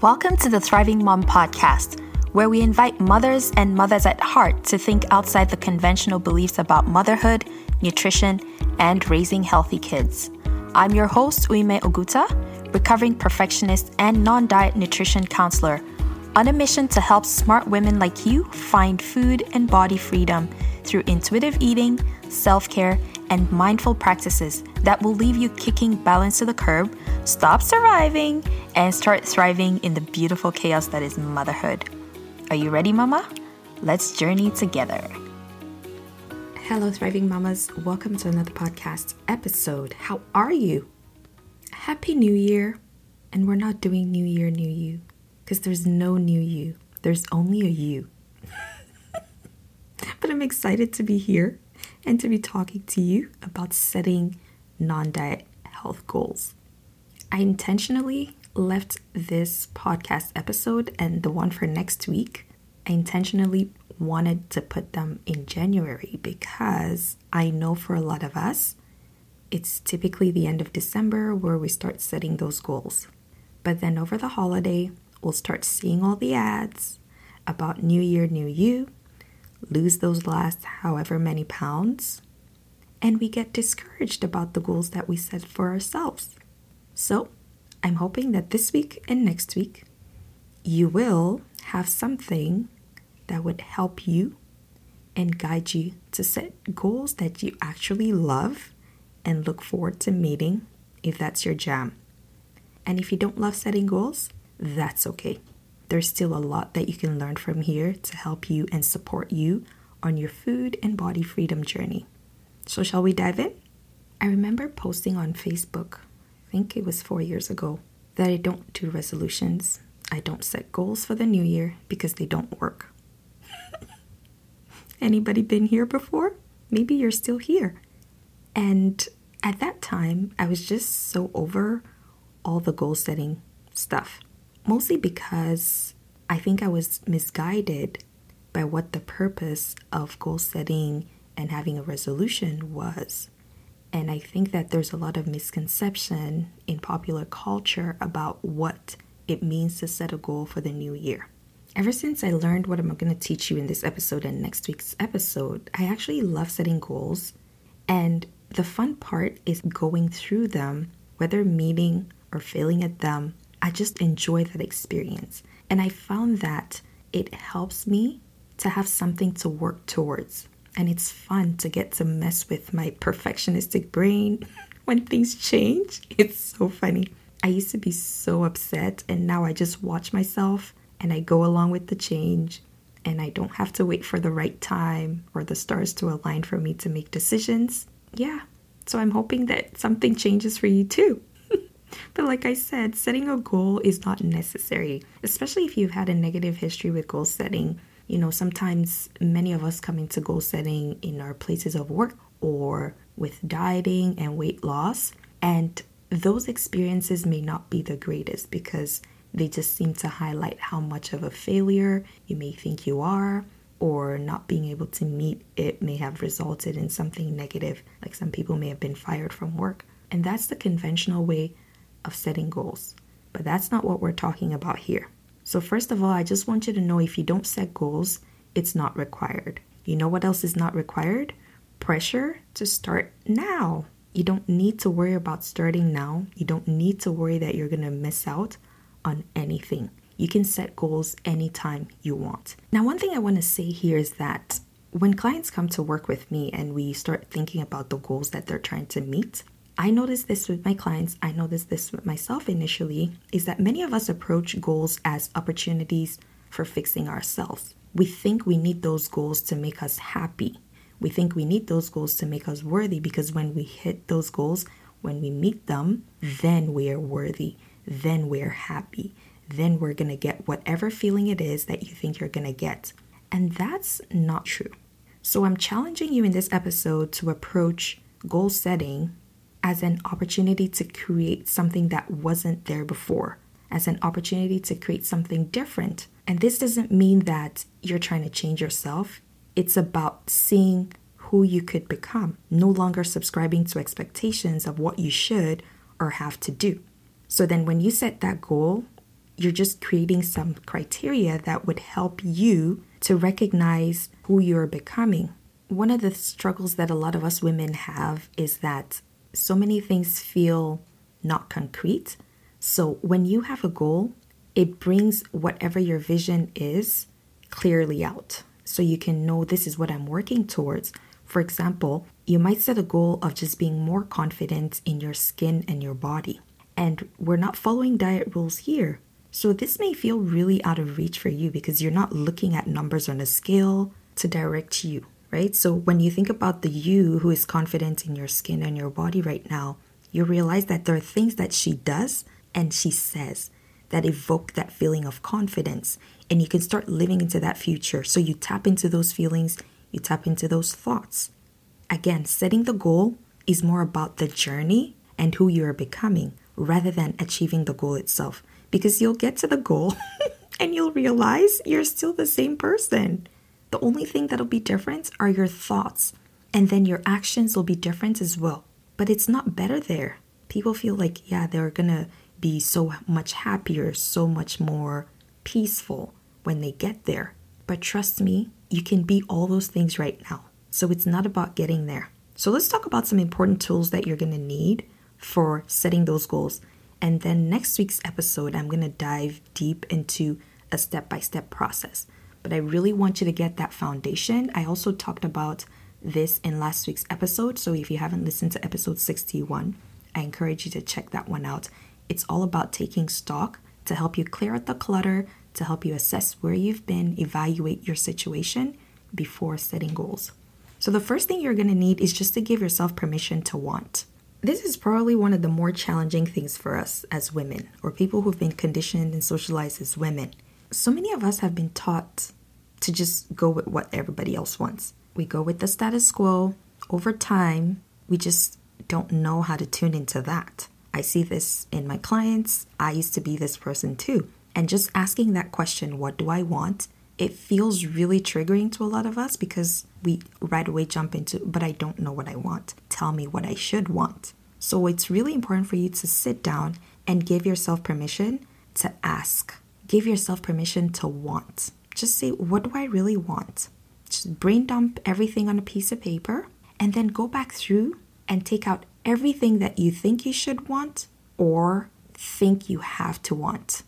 Welcome to the Thriving Mom Podcast, where we invite mothers and mothers at heart to think outside the conventional beliefs about motherhood, nutrition, and raising healthy kids. I'm your host, Uime Oguta, recovering perfectionist and non diet nutrition counselor, on a mission to help smart women like you find food and body freedom through intuitive eating, self care, and mindful practices that will leave you kicking balance to the curb, stop surviving, and start thriving in the beautiful chaos that is motherhood. Are you ready, Mama? Let's journey together. Hello, Thriving Mamas. Welcome to another podcast episode. How are you? Happy New Year. And we're not doing New Year, New You, because there's no new you, there's only a you. but I'm excited to be here and to be talking to you about setting non diet health goals. I intentionally left this podcast episode and the one for next week. I intentionally wanted to put them in January because I know for a lot of us, it's typically the end of December where we start setting those goals. But then over the holiday, we'll start seeing all the ads about New Year, New You, lose those last however many pounds, and we get discouraged about the goals that we set for ourselves. So, I'm hoping that this week and next week, you will have something that would help you and guide you to set goals that you actually love and look forward to meeting if that's your jam. And if you don't love setting goals, that's okay there's still a lot that you can learn from here to help you and support you on your food and body freedom journey. So, shall we dive in? I remember posting on Facebook, I think it was four years ago, that I don't do resolutions. I don't set goals for the new year because they don't work. Anybody been here before? Maybe you're still here. And at that time, I was just so over all the goal setting stuff mostly because I think I was misguided by what the purpose of goal setting and having a resolution was. And I think that there's a lot of misconception in popular culture about what it means to set a goal for the new year. Ever since I learned what I'm going to teach you in this episode and next week's episode, I actually love setting goals. And the fun part is going through them, whether meeting or failing at them I just enjoy that experience. And I found that it helps me to have something to work towards. And it's fun to get to mess with my perfectionistic brain when things change. It's so funny. I used to be so upset, and now I just watch myself and I go along with the change. And I don't have to wait for the right time or the stars to align for me to make decisions. Yeah, so I'm hoping that something changes for you too. But like I said, setting a goal is not necessary, especially if you've had a negative history with goal setting. You know, sometimes many of us come into goal setting in our places of work or with dieting and weight loss. And those experiences may not be the greatest because they just seem to highlight how much of a failure you may think you are, or not being able to meet it may have resulted in something negative, like some people may have been fired from work. And that's the conventional way of setting goals. But that's not what we're talking about here. So, first of all, I just want you to know if you don't set goals, it's not required. You know what else is not required? Pressure to start now. You don't need to worry about starting now. You don't need to worry that you're going to miss out on anything. You can set goals anytime you want. Now, one thing I want to say here is that when clients come to work with me and we start thinking about the goals that they're trying to meet, I noticed this with my clients, I noticed this with myself initially, is that many of us approach goals as opportunities for fixing ourselves. We think we need those goals to make us happy. We think we need those goals to make us worthy because when we hit those goals, when we meet them, then we are worthy, then we're happy, then we're gonna get whatever feeling it is that you think you're gonna get. And that's not true. So I'm challenging you in this episode to approach goal setting as an opportunity to create something that wasn't there before, as an opportunity to create something different. And this doesn't mean that you're trying to change yourself, it's about seeing who you could become, no longer subscribing to expectations of what you should or have to do. So then, when you set that goal, You're just creating some criteria that would help you to recognize who you're becoming. One of the struggles that a lot of us women have is that so many things feel not concrete. So when you have a goal, it brings whatever your vision is clearly out so you can know this is what I'm working towards. For example, you might set a goal of just being more confident in your skin and your body. And we're not following diet rules here. So this may feel really out of reach for you because you're not looking at numbers on a scale to direct you, right? So when you think about the you who is confident in your skin and your body right now, you realize that there are things that she does and she says that evoke that feeling of confidence. And you can start living into that future. So you tap into those feelings, you tap into those thoughts. Again, setting the goal is more about the journey and who you are becoming rather than achieving the goal itself. Because you'll get to the goal and you'll realize you're still the same person. The only thing that'll be different are your thoughts, and then your actions will be different as well. But it's not better there. People feel like, yeah, they're gonna be so much happier, so much more peaceful when they get there. But trust me, you can be all those things right now. So it's not about getting there. So let's talk about some important tools that you're gonna need for setting those goals. And then next week's episode, I'm gonna dive deep into a step by step process. But I really want you to get that foundation. I also talked about this in last week's episode. So if you haven't listened to episode 61, I encourage you to check that one out. It's all about taking stock to help you clear out the clutter, to help you assess where you've been, evaluate your situation before setting goals. So, the first thing you're gonna need is just to give yourself permission to want. This is probably one of the more challenging things for us as women, or people who've been conditioned and socialized as women. So many of us have been taught to just go with what everybody else wants we go with the status quo. Over time, we just don't know how to tune into that. I see this in my clients. I used to be this person too. And just asking that question, what do I want? It feels really triggering to a lot of us because we right away jump into, but I don't know what I want. Tell me what I should want. So it's really important for you to sit down and give yourself permission to ask. Give yourself permission to want. Just say, what do I really want? Just brain dump everything on a piece of paper and then go back through and take out everything that you think you should want or think you have to want.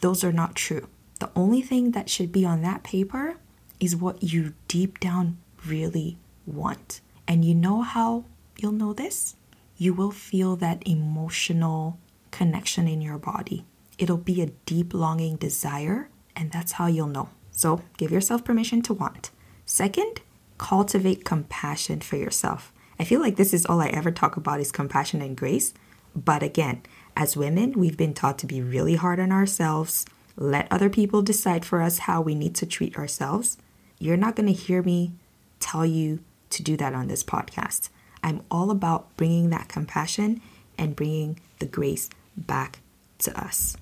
Those are not true. The only thing that should be on that paper is what you deep down really want. And you know how you'll know this? You will feel that emotional connection in your body. It'll be a deep longing desire, and that's how you'll know. So give yourself permission to want. Second, cultivate compassion for yourself. I feel like this is all I ever talk about is compassion and grace. But again, as women, we've been taught to be really hard on ourselves, let other people decide for us how we need to treat ourselves. You're not going to hear me tell you to do that on this podcast. I'm all about bringing that compassion and bringing the grace back to us.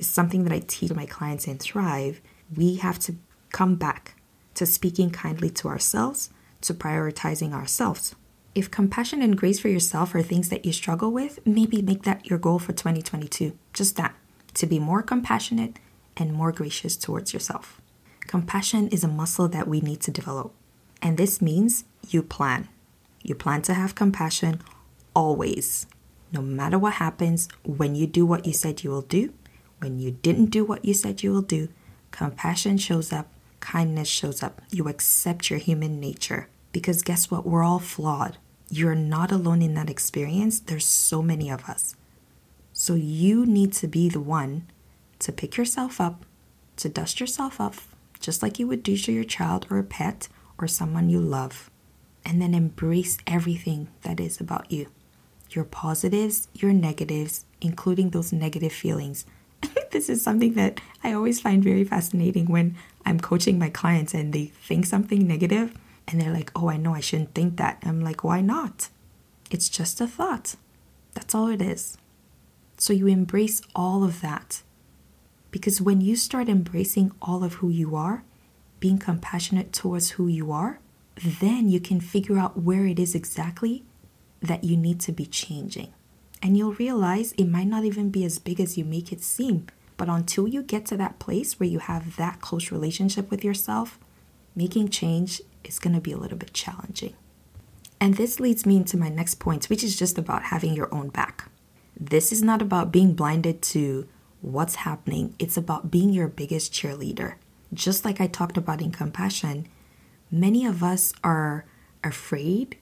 It's something that I teach my clients in Thrive. We have to come back to speaking kindly to ourselves, to prioritizing ourselves. If compassion and grace for yourself are things that you struggle with, maybe make that your goal for 2022. Just that, to be more compassionate and more gracious towards yourself. Compassion is a muscle that we need to develop. And this means you plan. You plan to have compassion always. No matter what happens, when you do what you said you will do, when you didn't do what you said you will do, compassion shows up kindness shows up. You accept your human nature. Because guess what? We're all flawed. You're not alone in that experience. There's so many of us. So you need to be the one to pick yourself up, to dust yourself off, just like you would do to your child or a pet or someone you love. And then embrace everything that is about you your positives, your negatives, including those negative feelings. This is something that I always find very fascinating when I'm coaching my clients and they think something negative and they're like, oh, I know I shouldn't think that. I'm like, why not? It's just a thought. That's all it is. So you embrace all of that. Because when you start embracing all of who you are, being compassionate towards who you are, then you can figure out where it is exactly that you need to be changing. And you'll realize it might not even be as big as you make it seem, But until you get to that place where you have that close relationship with yourself, making change is going to be a little bit challenging. And this leads me into my next point, which is just about having your own back. This is not about being blinded to what's happening, it's about being your biggest cheerleader. Just like I talked about in compassion, many of us are afraid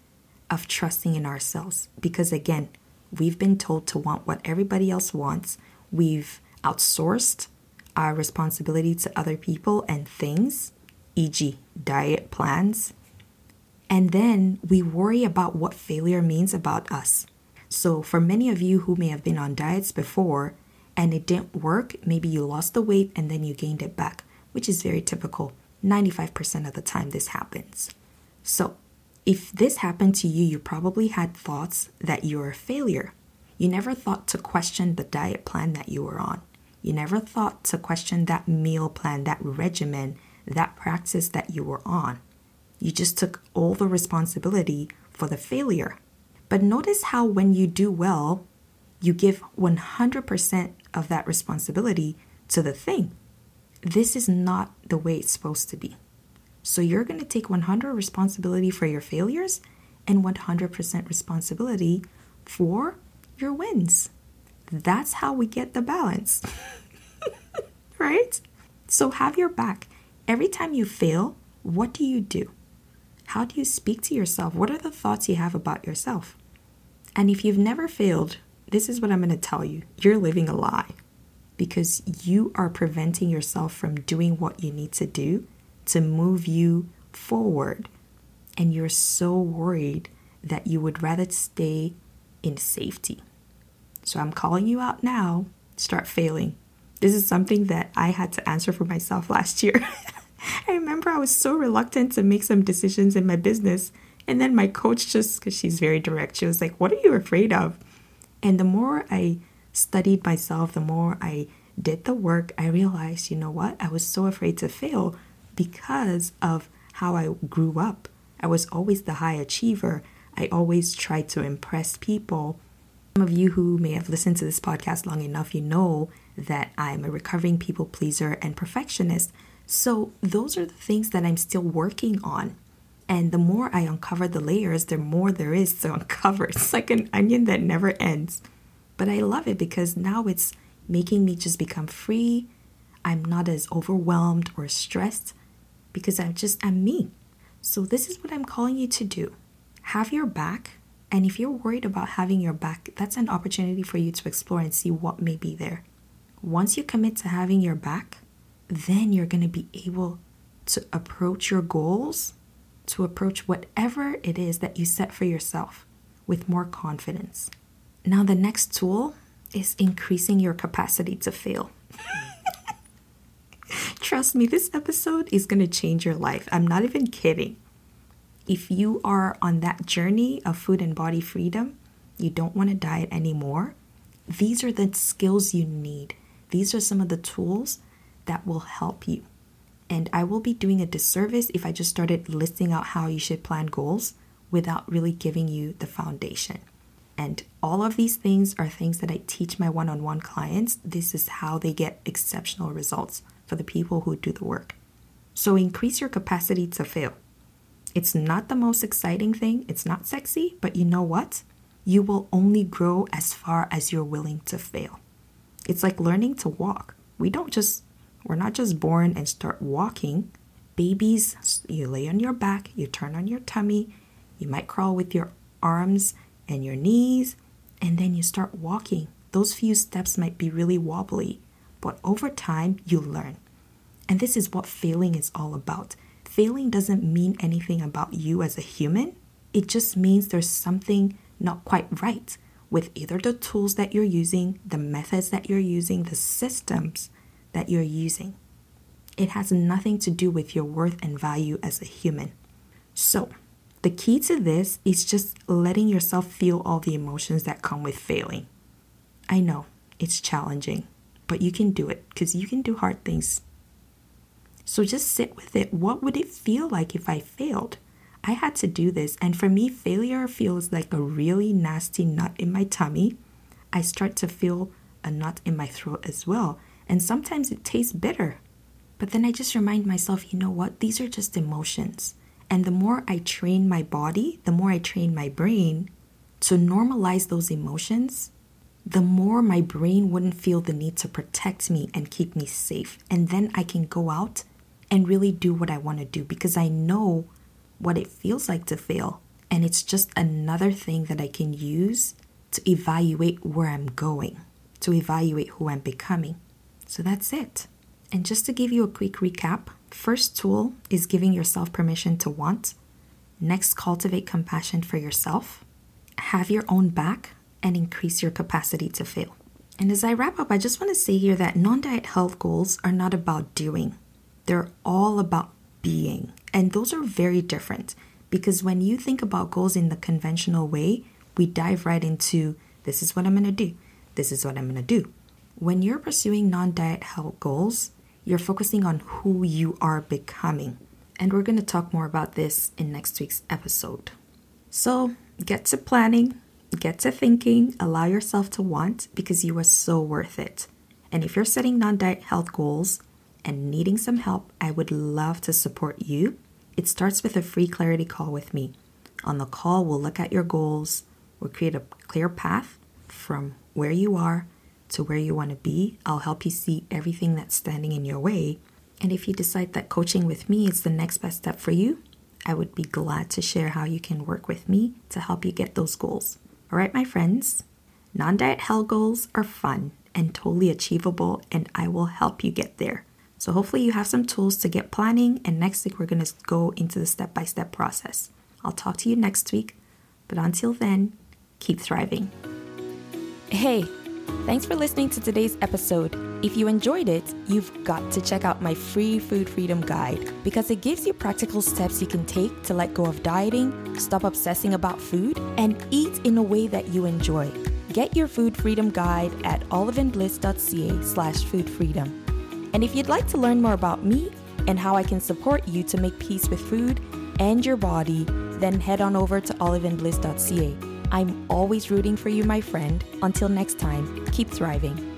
of trusting in ourselves because, again, we've been told to want what everybody else wants. We've outsourced our responsibility to other people and things, e.g., diet plans. And then we worry about what failure means about us. So, for many of you who may have been on diets before and it didn't work, maybe you lost the weight and then you gained it back, which is very typical. 95% of the time, this happens. So, if this happened to you, you probably had thoughts that you're a failure. You never thought to question the diet plan that you were on. You never thought to question that meal plan, that regimen, that practice that you were on. You just took all the responsibility for the failure. But notice how when you do well, you give 100% of that responsibility to the thing. This is not the way it's supposed to be. So you're going to take 100 responsibility for your failures and 100% responsibility for your wins. That's how we get the balance. right? So have your back. Every time you fail, what do you do? How do you speak to yourself? What are the thoughts you have about yourself? And if you've never failed, this is what I'm going to tell you you're living a lie because you are preventing yourself from doing what you need to do to move you forward. And you're so worried that you would rather stay in safety. So I'm calling you out now. Start failing. This is something that I had to answer for myself last year. I remember I was so reluctant to make some decisions in my business. And then my coach just, because she's very direct, she was like, What are you afraid of? And the more I studied myself, the more I did the work, I realized, you know what? I was so afraid to fail because of how I grew up. I was always the high achiever. I always tried to impress people. Some of you who may have listened to this podcast long enough, you know that I'm a recovering people pleaser and perfectionist. So, those are the things that I'm still working on. And the more I uncover the layers, the more there is to uncover. It's like an onion that never ends. But I love it because now it's making me just become free. I'm not as overwhelmed or stressed because I'm just, I'm me. So, this is what I'm calling you to do have your back and if you're worried about having your back, that's an opportunity for you to explore and see what may be there. Once you commit to having your back, then you're going to be able to approach your goals, to approach whatever it is that you set for yourself with more confidence. Now, the next tool is increasing your capacity to fail. Trust me, this episode is going to change your life. I'm not even kidding if you are on that journey of food and body freedom, you don't want to diet anymore, these are the skills you need. These are some of the tools that will help you. And I will be doing a disservice if I just started listing out how you should plan goals without really giving you the foundation. And all of these things are things that I teach my one on one clients. This is how they get exceptional results for the people who do the work. So increase your capacity to fail. It's not the most exciting thing, it's not sexy, but you know what? You will only grow as far as you're willing to fail. It's like learning to walk. We don't just, we're not just born and start walking. Babies, you lay on your back, you turn on your tummy, you might crawl with your arms and your knees, and then you start walking. Those few steps might be really wobbly, but over time, you learn. And this is what failing is all about failing doesn't mean anything about you as a human. It just means there's something not quite right with either the tools that you're using, the methods that you're using, the systems that you're using. It has nothing to do with your worth and value as a human. So, the key to this is just letting yourself feel all the emotions that come with failing. I know it's challenging, but you can do it because you can do hard things so just sit with it. What would it feel like if I failed? I had to do this, and for me, failure feels like a really nasty nut in my tummy. I start to feel a knot in my throat as well. And sometimes it tastes bitter. But then I just remind myself, you know what? These are just emotions. And the more I train my body, the more I train my brain to normalize those emotions, the more my brain wouldn't feel the need to protect me and keep me safe. And then I can go out and really do what I want to do because I know what it feels like to fail. And it's just another thing that I can use to evaluate where I'm going, to evaluate who I'm becoming. So that's it. And just to give you a quick recap, first tool is giving yourself permission to want. Next, cultivate compassion for yourself. Have your own back and increase your capacity to fail. And as I wrap up, I just want to say here that non diet health goals are not about doing, they're all about being. And those are very different because when you think about goals in the conventional way, we dive right into this is what I'm going to do, this is what I'm going to do. When you're pursuing non diet health goals, you're focusing on who you are becoming. And we're going to talk more about this in next week's episode. So get to planning, get to thinking, allow yourself to want because you are so worth it. And if you're setting non diet health goals and needing some help, I would love to support you. It starts with a free clarity call with me. On the call, we'll look at your goals, we'll create a clear path from where you are to where you want to be. I'll help you see everything that's standing in your way. And if you decide that coaching with me is the next best step for you, I would be glad to share how you can work with me to help you get those goals. All right, my friends, non diet hell goals are fun and totally achievable, and I will help you get there. So, hopefully, you have some tools to get planning, and next week, we're going to go into the step by step process. I'll talk to you next week, but until then, keep thriving. Hey, Thanks for listening to today's episode. If you enjoyed it, you've got to check out my free food freedom guide because it gives you practical steps you can take to let go of dieting, stop obsessing about food, and eat in a way that you enjoy. Get your food freedom guide at oliveandbliss.ca slash food freedom. And if you'd like to learn more about me and how I can support you to make peace with food and your body, then head on over to oliveandbliss.ca. I'm always rooting for you, my friend. Until next time, keep thriving.